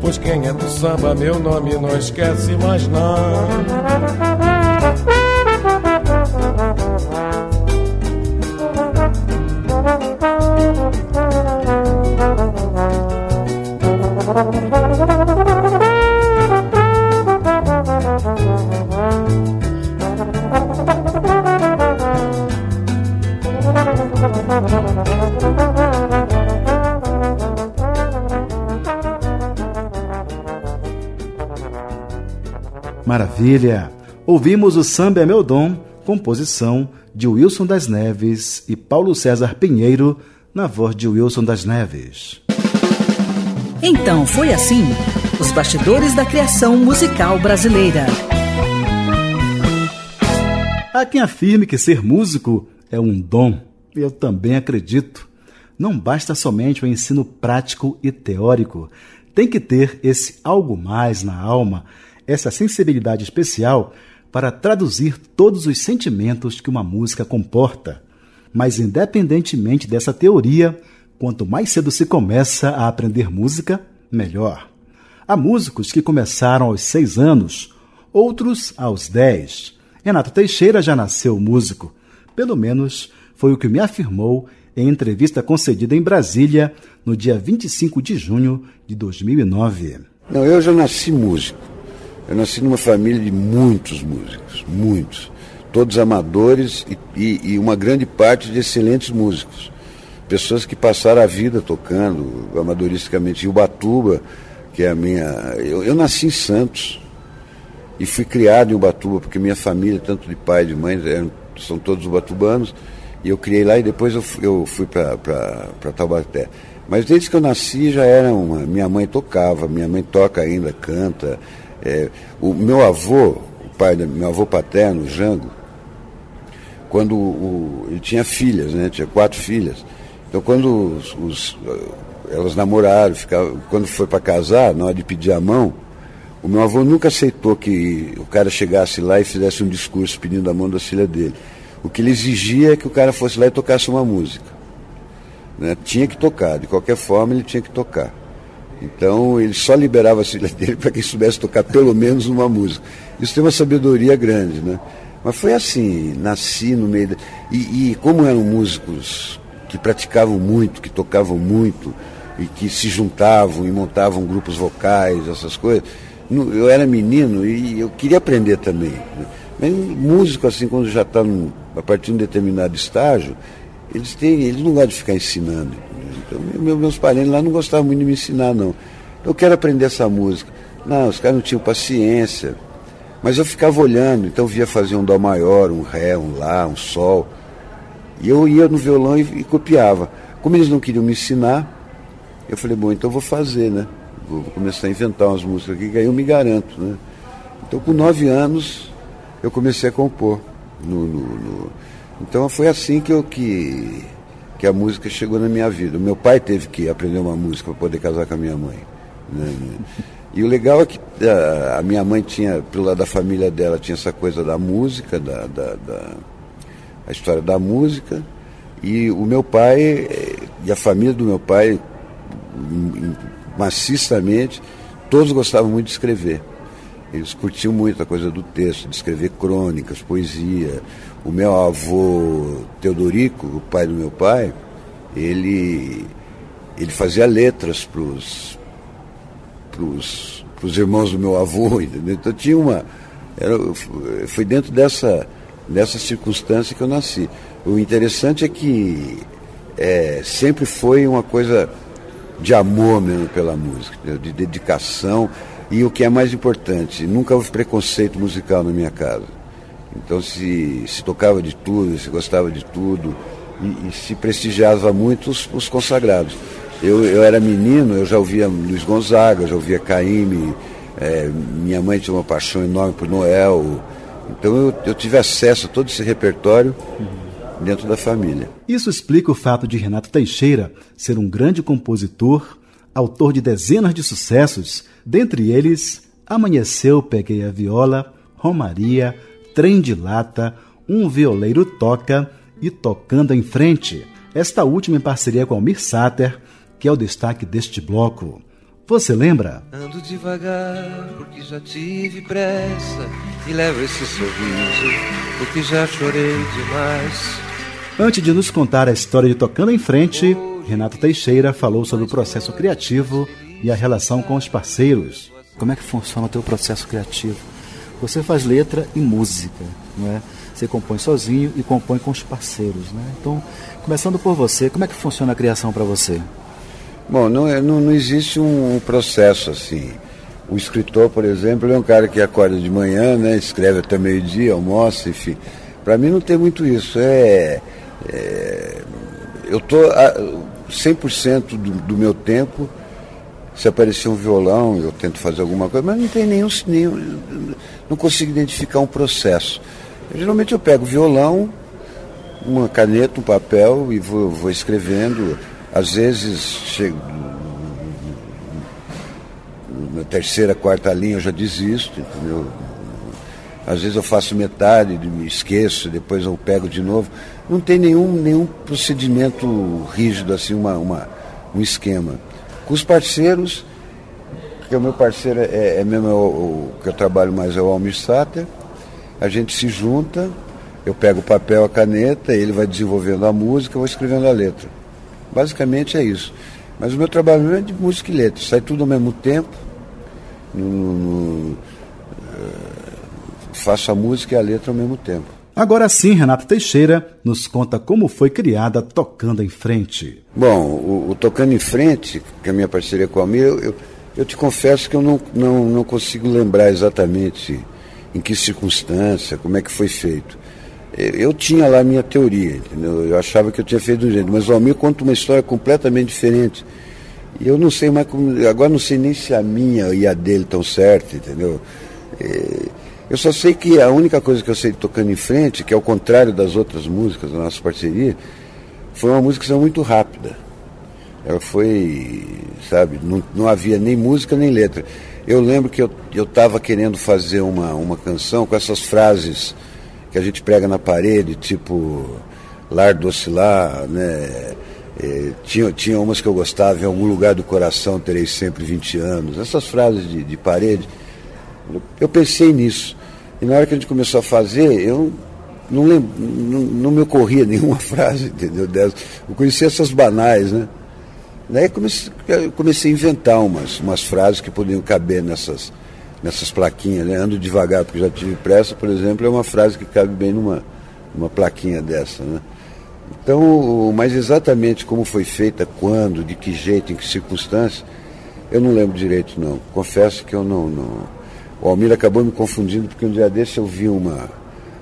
Speaker 6: Pois quem é do samba, meu nome não esquece mais não.
Speaker 2: Maravilha! Ouvimos o Samba é Meu Dom, composição de Wilson das Neves e Paulo César Pinheiro, na voz de Wilson das Neves.
Speaker 1: Então foi assim: os bastidores da criação musical brasileira.
Speaker 2: Há quem afirme que ser músico é um dom. Eu também acredito. Não basta somente o ensino prático e teórico. Tem que ter esse algo mais na alma essa sensibilidade especial para traduzir todos os sentimentos que uma música comporta. Mas, independentemente dessa teoria, quanto mais cedo se começa a aprender música, melhor. Há músicos que começaram aos seis anos, outros aos dez. Renato Teixeira já nasceu músico. Pelo menos foi o que me afirmou em entrevista concedida em Brasília no dia 25 de junho de 2009.
Speaker 7: Não, eu já nasci músico. Eu nasci numa família de muitos músicos, muitos. Todos amadores e, e, e uma grande parte de excelentes músicos. Pessoas que passaram a vida tocando amadoristicamente. E Ubatuba, que é a minha. Eu, eu nasci em Santos e fui criado em Ubatuba, porque minha família, tanto de pai e de mãe, eram, são todos ubatubanos. E eu criei lá e depois eu, eu fui para Taubaté. Mas desde que eu nasci já era uma. Minha mãe tocava, minha mãe toca ainda, canta. É, o meu avô, o pai do meu avô paterno, Jango, quando o, ele tinha filhas, né? Tinha quatro filhas. Então quando os, os, elas namoraram, ficava, quando foi para casar, na hora de pedir a mão, o meu avô nunca aceitou que o cara chegasse lá e fizesse um discurso pedindo a mão da filha dele. O que ele exigia é que o cara fosse lá e tocasse uma música. Né? Tinha que tocar, de qualquer forma ele tinha que tocar. Então ele só liberava a filha dele para quem soubesse tocar pelo menos uma música. Isso tem uma sabedoria grande, né? Mas foi assim, nasci no meio. Da... E, e como eram músicos que praticavam muito, que tocavam muito, e que se juntavam e montavam grupos vocais, essas coisas, eu era menino e eu queria aprender também. Né? Mas músico, assim, quando já está a partir de um determinado estágio, eles têm, eles não gostam de ficar ensinando. Meus parentes lá não gostavam muito de me ensinar, não. Eu quero aprender essa música. Não, os caras não tinham paciência. Mas eu ficava olhando, então via fazer um Dó maior, um Ré, um Lá, um Sol. E eu ia no violão e, e copiava. Como eles não queriam me ensinar, eu falei, bom, então vou fazer, né? Vou, vou começar a inventar umas músicas aqui, que aí eu me garanto, né? Então com nove anos eu comecei a compor. No, no, no... Então foi assim que eu que que a música chegou na minha vida. O meu pai teve que aprender uma música para poder casar com a minha mãe. Né? E o legal é que a, a, minha mãe tinha, pelo lado da família dela, tinha essa coisa da música, da, da, da a história da música. E o meu pai e a família do meu pai, maciçamente, todos gostavam muito de escrever. Eles curtiam muito a coisa do texto, de escrever crônicas, poesia, o meu avô Teodorico, o pai do meu pai, ele, ele fazia letras para os irmãos do meu avô, (laughs) entendeu? Então tinha uma. Era, foi dentro dessa, nessa circunstância que eu nasci. O interessante é que é, sempre foi uma coisa de amor mesmo pela música, de dedicação e o que é mais importante, nunca houve preconceito musical na minha casa. Então se, se tocava de tudo, se gostava de tudo e, e se prestigiava muito os, os consagrados. Eu, eu, era menino, eu já ouvia Luiz Gonzaga, já ouvia Caíme, é, minha mãe tinha uma paixão enorme por Noel. Então eu, eu tive acesso a todo esse repertório dentro da família.
Speaker 2: Isso explica o fato de Renato Teixeira ser um grande compositor, autor de dezenas de sucessos, dentre eles Amanheceu, Peguei a Viola, Romaria, Trem de Lata, Um Violeiro Toca e Tocando em Frente. Esta última em parceria com Almir Sater, que é o destaque deste bloco. Você lembra?
Speaker 8: Ando devagar porque já tive pressa e levo esse sorriso porque já chorei demais.
Speaker 2: Antes de nos contar a história de Tocando em Frente, Renato Teixeira falou sobre o processo criativo e a relação com os parceiros. Como é que funciona o teu processo criativo? Você faz letra e música, não é? Você compõe sozinho e compõe com os parceiros, né? Então, começando por você, como é que funciona a criação para você?
Speaker 7: Bom, não, é, não, não existe um processo assim. O escritor, por exemplo, é um cara que acorda de manhã, né, escreve até meio-dia, almoça, enfim. Para mim não tem muito isso. É, é eu estou 100% do, do meu tempo se aparecer um violão, eu tento fazer alguma coisa, mas não tem nenhum, nenhum não consigo identificar um processo. Eu, geralmente eu pego violão, uma caneta, um papel e vou, vou escrevendo. Às vezes chego na terceira, quarta linha eu já desisto, entendeu? Às vezes eu faço metade, me esqueço, depois eu pego de novo. Não tem nenhum, nenhum procedimento rígido, assim, uma, uma, um esquema. Com os parceiros, o meu parceiro é, é mesmo é o, que eu trabalho mais é o Almir Sater, a gente se junta, eu pego o papel, a caneta, ele vai desenvolvendo a música, eu vou escrevendo a letra. Basicamente é isso. Mas o meu trabalho mesmo é de música e letra, sai tudo ao mesmo tempo. No, no, faço a música e a letra ao mesmo tempo.
Speaker 2: Agora sim, Renato Teixeira nos conta como foi criada Tocando em Frente.
Speaker 7: Bom, o, o Tocando em Frente, que é a minha parceria com a Almir, eu, eu, eu, te confesso que eu não, não, não consigo lembrar exatamente em que circunstância, como é que foi feito. Eu tinha lá a minha teoria, entendeu? Eu achava que eu tinha feito de um jeito, mas o Almir conta uma história completamente diferente. E eu não sei mais como. Agora não sei nem se a minha e a dele estão certas, entendeu? É, eu só sei que a única coisa que eu sei tocando em frente, que é o contrário das outras músicas da nossa parceria, foi uma música muito rápida. Ela foi, sabe, não, não havia nem música nem letra. Eu lembro que eu estava querendo fazer uma, uma canção com essas frases que a gente prega na parede, tipo lar oscilar, né? É, tinha, tinha umas que eu gostava, em algum lugar do coração terei sempre 20 anos. Essas frases de, de parede. Eu pensei nisso. E na hora que a gente começou a fazer, eu não, lembro, não, não me ocorria (laughs) nenhuma frase, entendeu? Eu conhecia essas banais, né? Daí comecei, comecei a inventar umas, umas frases que podiam caber nessas, nessas plaquinhas, né? Ando devagar porque já tive pressa, por exemplo, é uma frase que cabe bem numa, numa plaquinha dessa, né? Então, mas exatamente como foi feita, quando, de que jeito, em que circunstância, eu não lembro direito não. Confesso que eu não, não o Almir acabou me confundindo porque um dia desse eu vi uma.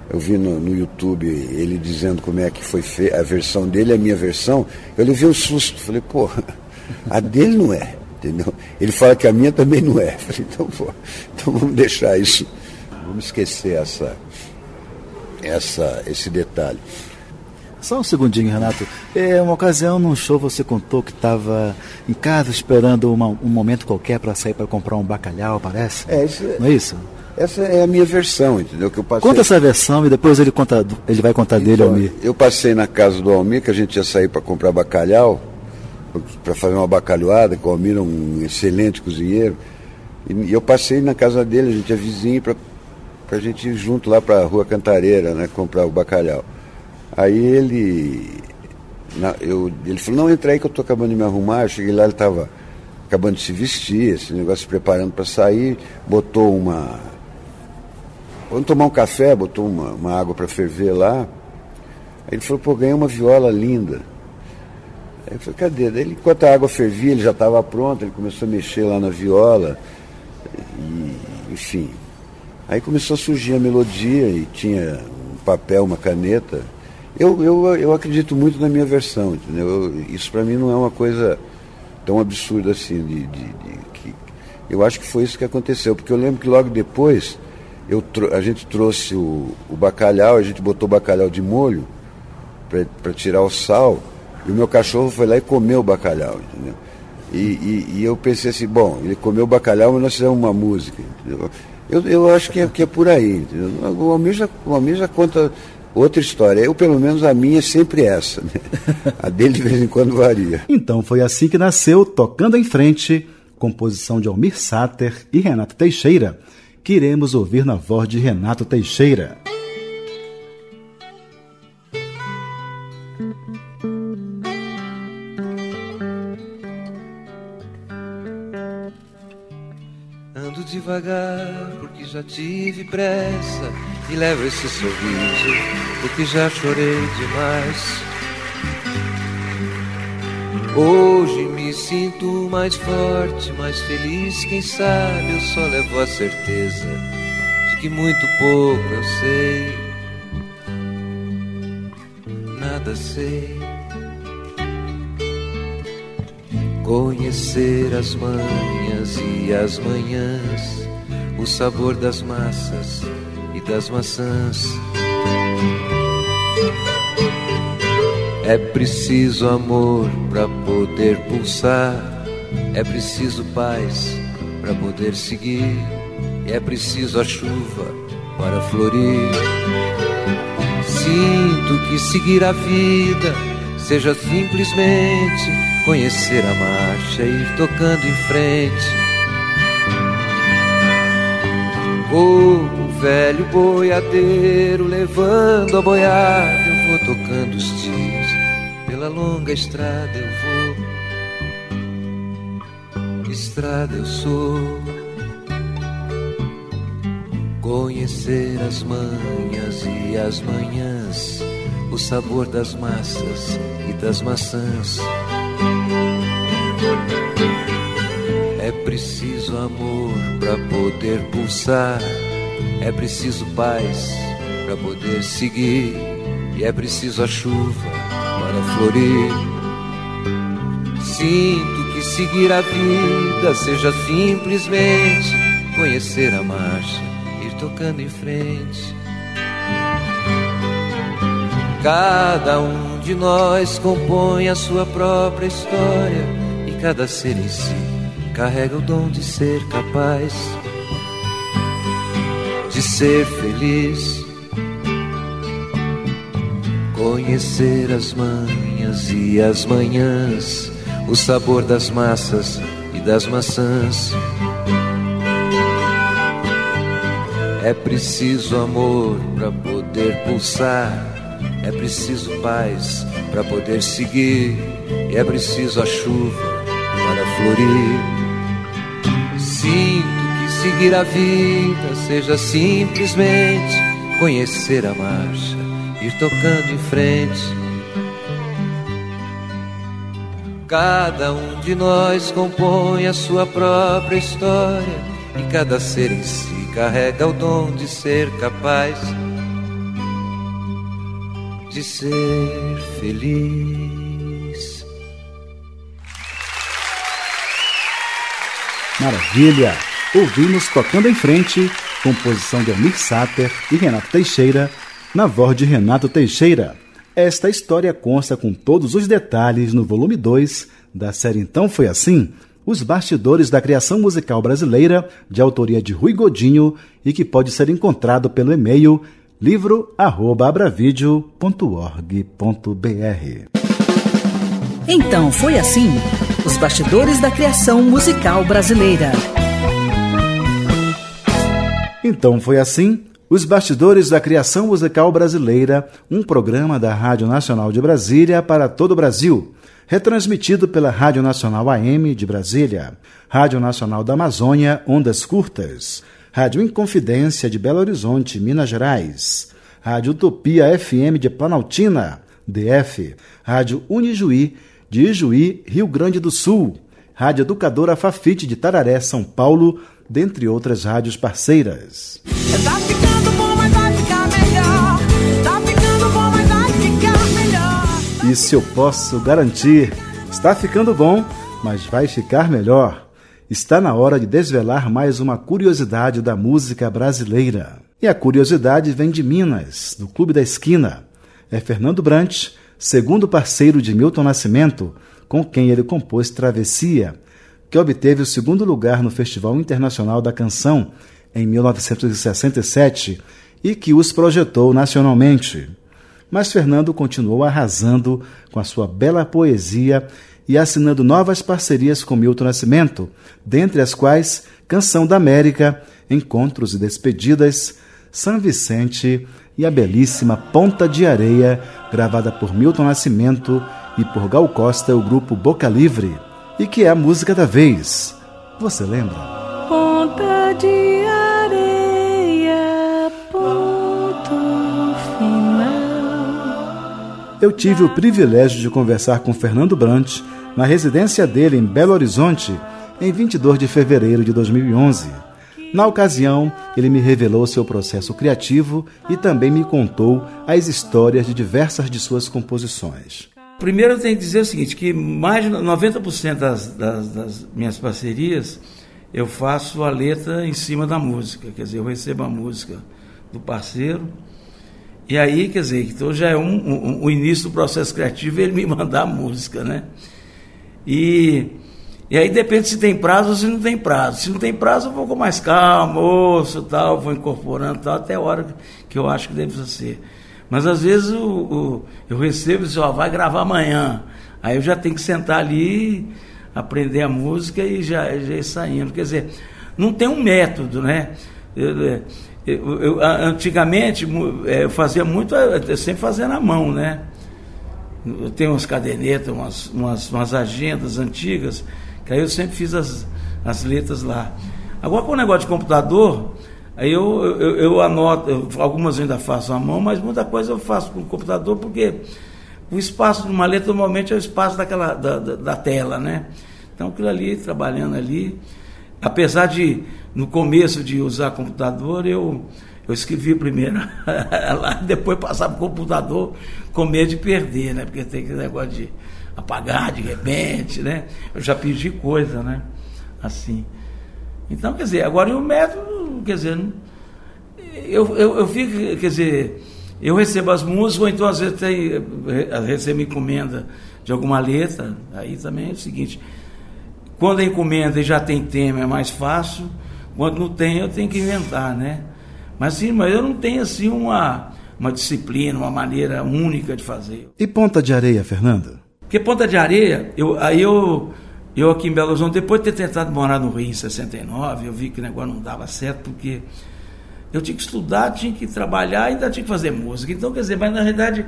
Speaker 7: Eu vi no, no YouTube ele dizendo como é que foi a versão dele, a minha versão. Eu levei um susto. Falei, pô, a dele não é, entendeu? Ele fala que a minha também não é. Falei, então, pô, então vamos deixar isso. Vamos esquecer essa, essa, esse detalhe.
Speaker 2: Só um segundinho, Renato. É, uma ocasião num show você contou que estava em casa esperando uma, um momento qualquer para sair para comprar um bacalhau, parece?
Speaker 7: É, isso,
Speaker 2: não é isso?
Speaker 7: Essa é a minha versão, entendeu? Que eu passei...
Speaker 2: Conta essa versão e depois ele, conta, ele vai contar então, dele, Almir.
Speaker 7: Eu passei na casa do Almir, que a gente ia sair para comprar bacalhau, para fazer uma bacalhoada, que o Almir é um excelente cozinheiro. E eu passei na casa dele, a gente é vizinho, para a gente ir junto lá para a Rua Cantareira, né, comprar o bacalhau. Aí ele. Na, eu, ele falou, não, entra aí que eu estou acabando de me arrumar. Eu cheguei lá, ele estava acabando de se vestir, esse negócio se preparando para sair, botou uma. vamos tomar um café, botou uma, uma água para ferver lá. Aí ele falou, pô, ganhei uma viola linda. Aí eu falei, cadê? Daí, enquanto a água fervia, ele já estava pronto, ele começou a mexer lá na viola. E, enfim. Aí começou a surgir a melodia e tinha um papel, uma caneta. Eu, eu, eu acredito muito na minha versão, entendeu? Eu, isso para mim não é uma coisa tão absurda assim. De, de, de, que, eu acho que foi isso que aconteceu, porque eu lembro que logo depois eu, a gente trouxe o, o bacalhau, a gente botou o bacalhau de molho para tirar o sal, e o meu cachorro foi lá e comeu o bacalhau, entendeu? E, e, e, eu pensei assim, bom, ele comeu o bacalhau, mas nós fizemos uma música, entendeu? Eu, eu acho que é, que é por aí, entendeu? O Almir já, o Almir já conta outra história. Eu, pelo menos, a minha é sempre essa. Né? A dele, de vez em quando, varia.
Speaker 2: Então, foi assim que nasceu Tocando em Frente, composição de Almir Sater e Renato Teixeira, que iremos ouvir na voz de Renato Teixeira.
Speaker 8: Devagar porque já tive pressa e levo esse sorriso porque já chorei demais. Hoje me sinto mais forte, mais feliz. Quem sabe eu só levo a certeza de que muito pouco eu sei. Nada sei. Conhecer as manhas e as manhãs, o sabor das massas e das maçãs É preciso amor para poder pulsar, é preciso paz para poder seguir, é preciso a chuva para florir. Sinto que seguir a vida seja simplesmente conhecer a marcha e ir tocando em frente. Como velho boiadeiro levando a boiada, eu vou tocando os dias pela longa estrada eu vou, estrada eu sou. Conhecer as manhas e as manhãs, o sabor das massas e das maçãs. É preciso amor para poder pulsar, é preciso paz para poder seguir, e é preciso a chuva para florir. Sinto que seguir a vida seja simplesmente conhecer a marcha, ir tocando em frente. Cada um de nós compõe a sua própria história e cada ser em si carrega o dom de ser capaz de ser feliz Conhecer as manhas e as manhãs, o sabor das massas e das maçãs. É preciso amor para poder pulsar, é preciso paz para poder seguir, e é preciso a chuva para florir. Sinto que seguir a vida seja simplesmente conhecer a marcha ir tocando em frente. Cada um de nós compõe a sua própria história e cada ser em si carrega o dom de ser capaz de ser feliz.
Speaker 2: Maravilha! Ouvimos Tocando em Frente, composição de Almir Sater e Renato Teixeira, na voz de Renato Teixeira. Esta história consta com todos os detalhes no volume 2 da série Então Foi Assim, os bastidores da criação musical brasileira, de autoria de Rui Godinho e que pode ser encontrado pelo e-mail livro@abravideo.org.br.
Speaker 1: Então foi assim, os bastidores da criação musical brasileira.
Speaker 2: Então foi assim, os Bastidores da Criação Musical Brasileira, um programa da Rádio Nacional de Brasília para todo o Brasil, retransmitido pela Rádio Nacional AM de Brasília, Rádio Nacional da Amazônia, Ondas Curtas, Rádio Inconfidência de Belo Horizonte, Minas Gerais, Rádio Utopia FM de Planaltina, DF, Rádio Unijuí de Ijuí, Rio Grande do Sul, Rádio Educadora Fafite de Tararé, São Paulo, dentre outras rádios parceiras. Melhor. Isso eu posso garantir. Está ficando bom, mas vai ficar melhor. Está na hora de desvelar mais uma curiosidade da música brasileira. E a curiosidade vem de Minas, do Clube da Esquina. É Fernando Brant, segundo parceiro de Milton Nascimento, com quem ele compôs Travessia, que obteve o segundo lugar no Festival Internacional da Canção em 1967 e que os projetou nacionalmente. Mas Fernando continuou arrasando com a sua bela poesia e assinando novas parcerias com Milton Nascimento, dentre as quais Canção da América, Encontros e Despedidas, São Vicente e a belíssima Ponta de Areia, gravada por Milton Nascimento e por Gal Costa, o grupo Boca Livre, e que é a música da vez. Você lembra? Ponta de areia, ponto final. Eu tive o privilégio de conversar com Fernando Brant na residência dele em Belo Horizonte, em 22 de fevereiro de 2011. Na ocasião, ele me revelou seu processo criativo e também me contou as histórias de diversas de suas composições.
Speaker 9: Primeiro eu tenho que dizer o seguinte, que mais de 90% das, das, das minhas parcerias eu faço a letra em cima da música, quer dizer, eu recebo a música do parceiro, e aí, quer dizer, então já é um, um, o início do processo criativo ele me (laughs) mandar a música, né? E, e aí depende se tem prazo ou se não tem prazo. Se não tem prazo, eu vou com mais calma, moço, tal, vou incorporando tal, até a hora que eu acho que deve ser. Mas às vezes o, o, eu recebo e diz, ó, vai gravar amanhã. Aí eu já tenho que sentar ali, aprender a música e já, já ir saindo. Quer dizer, não tem um método, né? Eu, eu, eu, antigamente é, eu fazia muito, eu sempre fazia na mão, né? Eu tenho umas cadernetas, umas, umas, umas, agendas antigas, que aí eu sempre fiz as, as letras lá. Agora com o negócio de computador, aí eu, eu, eu anoto, eu, algumas eu ainda faço à mão, mas muita coisa eu faço com o computador, porque o espaço de uma letra normalmente é o espaço daquela, da, da, da tela, né? Então aquilo ali, trabalhando ali, apesar de no começo de usar computador, eu eu escrevi primeiro (laughs) lá, depois passava para o computador com medo de perder, né? Porque tem aquele negócio de apagar de repente, né? Eu já pedi coisa, né? Assim. Então, quer dizer, agora o método, quer dizer, eu, eu, eu fico, quer dizer, eu recebo as músicas, ou então às vezes tem, recebo encomenda de alguma letra, aí também é o seguinte, quando a encomenda já tem tema é mais fácil, quando não tem eu tenho que inventar, né? Mas sim, mas eu não tenho assim uma, uma disciplina, uma maneira única de fazer.
Speaker 2: E Ponta de Areia, Fernando?
Speaker 9: Porque Ponta de Areia, eu, aí eu, eu aqui em Belo Horizonte, depois de ter tentado morar no Rio em 69, eu vi que o negócio não dava certo, porque eu tinha que estudar, tinha que trabalhar e ainda tinha que fazer música. Então, quer dizer, mas na realidade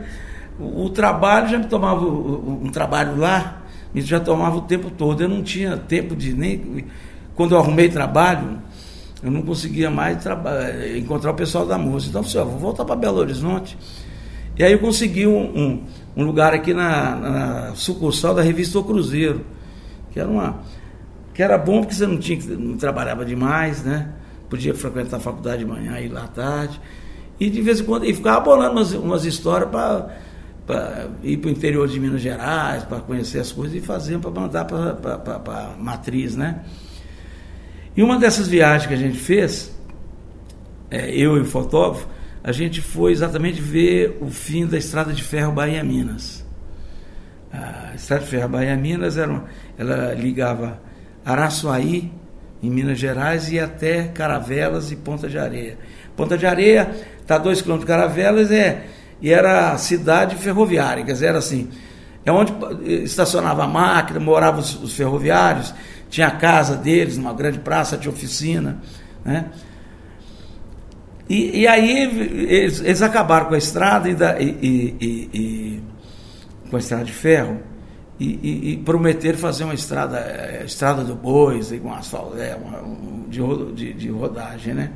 Speaker 9: o, o trabalho já me tomava, um trabalho lá, me já tomava o tempo todo. Eu não tinha tempo de nem. Quando eu arrumei trabalho, eu não conseguia mais encontrar o pessoal da música. Então, ó, vou voltar para Belo Horizonte. E aí eu consegui um, um, um lugar aqui na, na, sucursal da revista O Cruzeiro, que era uma que era bom porque você não tinha não trabalhava demais, né? Podia frequentar a faculdade de manhã e ir lá à tarde. E de vez em quando e ficava bolando umas, umas histórias para ir para o interior de Minas Gerais, para conhecer as coisas e fazer para mandar para a matriz, né? E uma dessas viagens que a gente fez, é, eu e o fotógrafo, a gente foi exatamente ver o fim da estrada de ferro Bahia-Minas. A estrada de ferro Bahia-Minas era, ela ligava Araçuaí, em Minas Gerais, e até Caravelas e Ponta de Areia. Ponta de Areia está a dois quilômetros de Caravelas é, e era cidade ferroviária, quer dizer, era assim, é onde estacionava a máquina, moravam os, os ferroviários, tinha a casa deles, numa grande praça de oficina, né? E, e aí eles, eles, acabaram com a estrada e, da, e, com a estrada de ferro e, e, e prometer fazer uma estrada, é, estrada do Bois, com asfalto, é, de, de, de rodagem, né?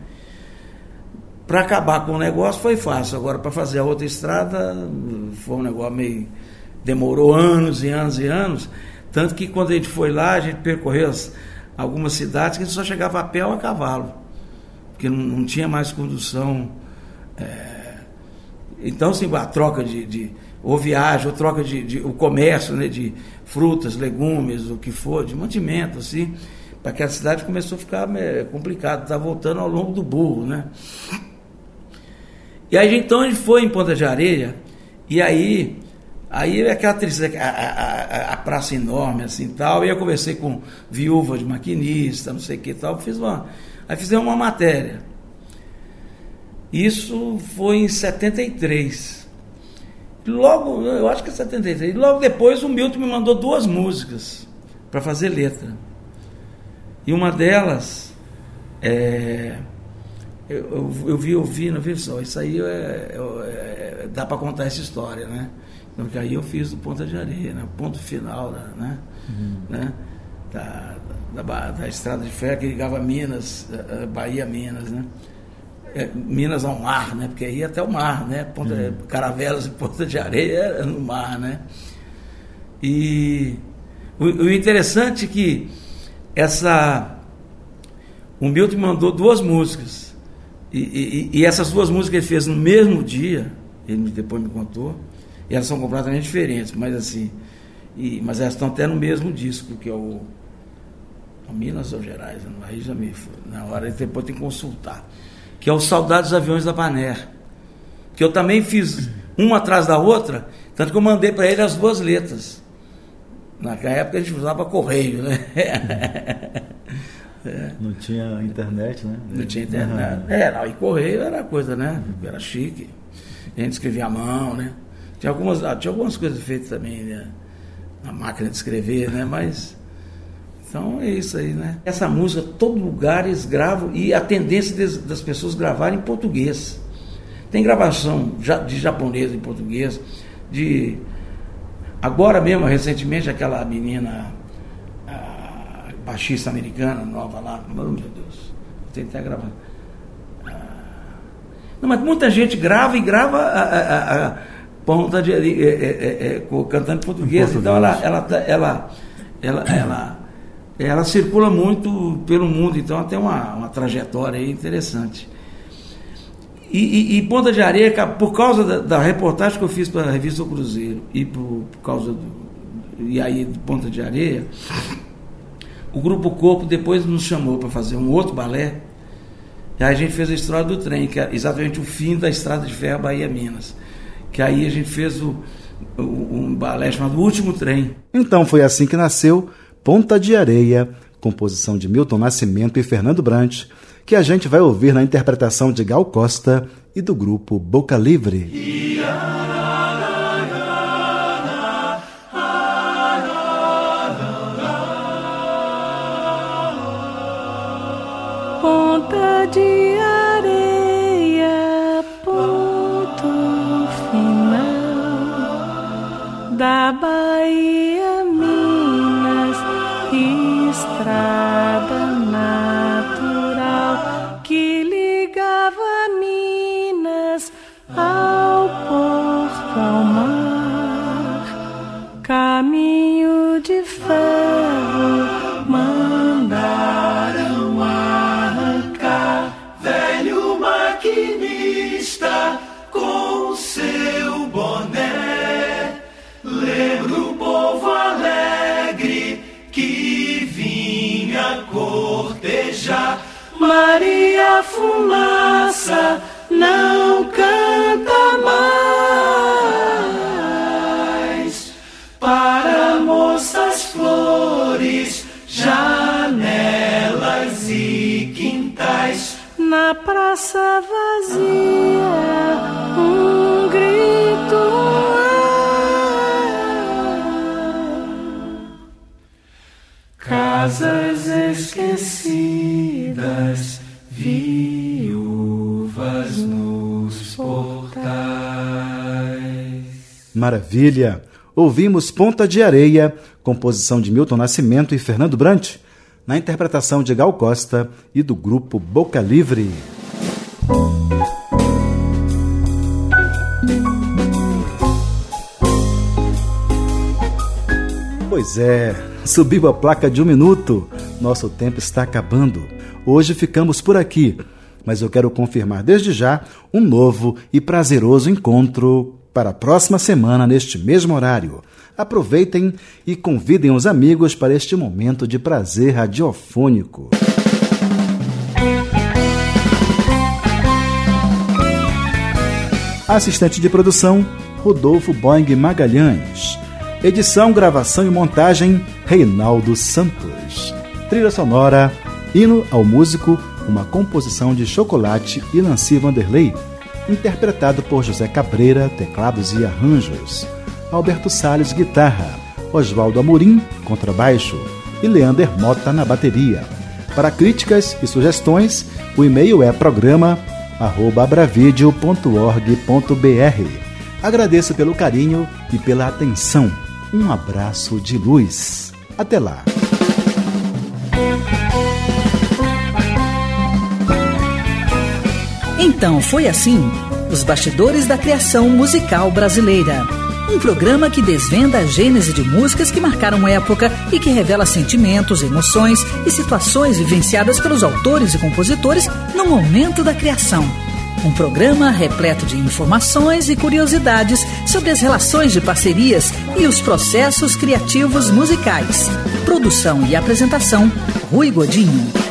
Speaker 9: Para acabar com o negócio foi fácil, agora para fazer a outra estrada foi um negócio meio. demorou anos e anos e anos. Tanto que quando a gente foi lá, a gente percorreu as, algumas cidades que a gente só chegava a pé ou a cavalo, porque não, não tinha mais condução. É, então, assim, a troca de, de ou viagem, ou troca de, de, o comércio né, de frutas, legumes, o que for, de mantimento, assim, para aquela cidade começou a ficar é, complicado, está voltando ao longo do burro, né? E aí então a gente foi em Ponta de Areia, e aí, aí é aquela tristeza, a, a, a, praça enorme assim tal, e eu conversei com viúva de maquinista, não sei o que tal, fiz uma. Aí fizemos uma matéria. Isso foi em 73. Logo, eu acho que é 73. Logo depois o Milton me mandou duas músicas para fazer letra. E uma delas é, eu, eu, eu, vi, eu vi, não vi só, isso aí é, é, é dá para contar essa história, né? Porque aí eu fiz do Ponta de Areia, né? ponto final né? Uhum. né? Da, da, da, estrada de ferro que ligava Minas, eh, eh, Bahia Minas, né? É, Minas ao mar, né? Porque aí até o mar, né? Ponta, uhum. Caravelas e Ponta de Areia (laughs) era no mar, né? E o, o interessante é que essa o Milton mandou duas músicas e, e, e, essas duas músicas ele fez no mesmo dia, ele depois me contou, e elas são completamente diferentes, mas assim, e, mas elas estão até no mesmo disco, que é o Minas ou Gerais, aí já me na hora depois tem que consultar, que é o Saudades dos Aviões da Paner, que eu também fiz uma atrás da outra, tanto que eu mandei para ele as duas letras. Naquela época a gente usava correio, né? (laughs)
Speaker 2: É. Não tinha internet, né?
Speaker 9: Não tinha internet. Uhum. É, não, e correio era coisa, né? Era chique. A gente escrevia à mão, né? Tinha algumas, ah, tinha algumas coisas feitas também, né? Na máquina de escrever, né? Mas. Então é isso aí, né? Essa música, todo lugar eles gravam e a tendência das pessoas gravarem em português. Tem gravação de japonês em português, de. Agora mesmo, recentemente, aquela menina baixista americana nova lá. Oh, meu Deus, tem até gravando. Ah. Não, mas muita gente grava e grava a, a, a ponta de, é, é, é, cantando português. Então ela, ela, tá, ela, ela, ela, ela, circula muito pelo mundo, então tem uma, uma trajetória interessante. E, e, e, Ponta de Areia, por causa da, da, reportagem que eu fiz para a revista O Cruzeiro e por, por causa do. E aí, Ponta de Areia, o Grupo Corpo depois nos chamou para fazer um outro balé. E aí a gente fez a história do trem, que é exatamente o fim da estrada de ferro Bahia-Minas. Que aí a gente fez o, o, um balé chamado Último Trem.
Speaker 2: Então foi assim que nasceu Ponta de Areia, composição de Milton Nascimento e Fernando Brant, que a gente vai ouvir na interpretação de Gal Costa e do grupo Boca Livre.
Speaker 10: de areia, ponto final da Fumaça não canta mais. Para moças flores, janelas e quintais na praça vazia um grito casas esquecidas,
Speaker 2: Maravilha! ouvimos Ponta de Areia, composição de Milton Nascimento e Fernando Brant, na interpretação de Gal Costa e do grupo Boca Livre. Pois é, subiu a placa de um minuto. Nosso tempo está acabando. Hoje ficamos por aqui, mas eu quero confirmar desde já um novo e prazeroso encontro para a próxima semana neste mesmo horário. Aproveitem e convidem os amigos para este momento de prazer radiofônico. Assistente de produção, Rodolfo Boing Magalhães. Edição, gravação e montagem, Reinaldo Santos. Trilha sonora, Hino ao Músico, uma composição de Chocolate e Nancy Vanderlei, interpretado por José Cabreira, teclados e arranjos. Alberto Salles, guitarra. Oswaldo Amorim, contrabaixo. E Leander Mota na bateria. Para críticas e sugestões, o e-mail é programa@abravideo.org.br. Agradeço pelo carinho e pela atenção. Um abraço de luz. Até lá.
Speaker 1: Então foi assim: os bastidores da criação musical brasileira. Um programa que desvenda a gênese de músicas que marcaram época e que revela sentimentos, emoções e situações vivenciadas pelos autores e compositores no momento da criação. Um programa repleto de informações e curiosidades sobre as relações de parcerias e os processos criativos musicais. Produção e apresentação: Rui Godinho.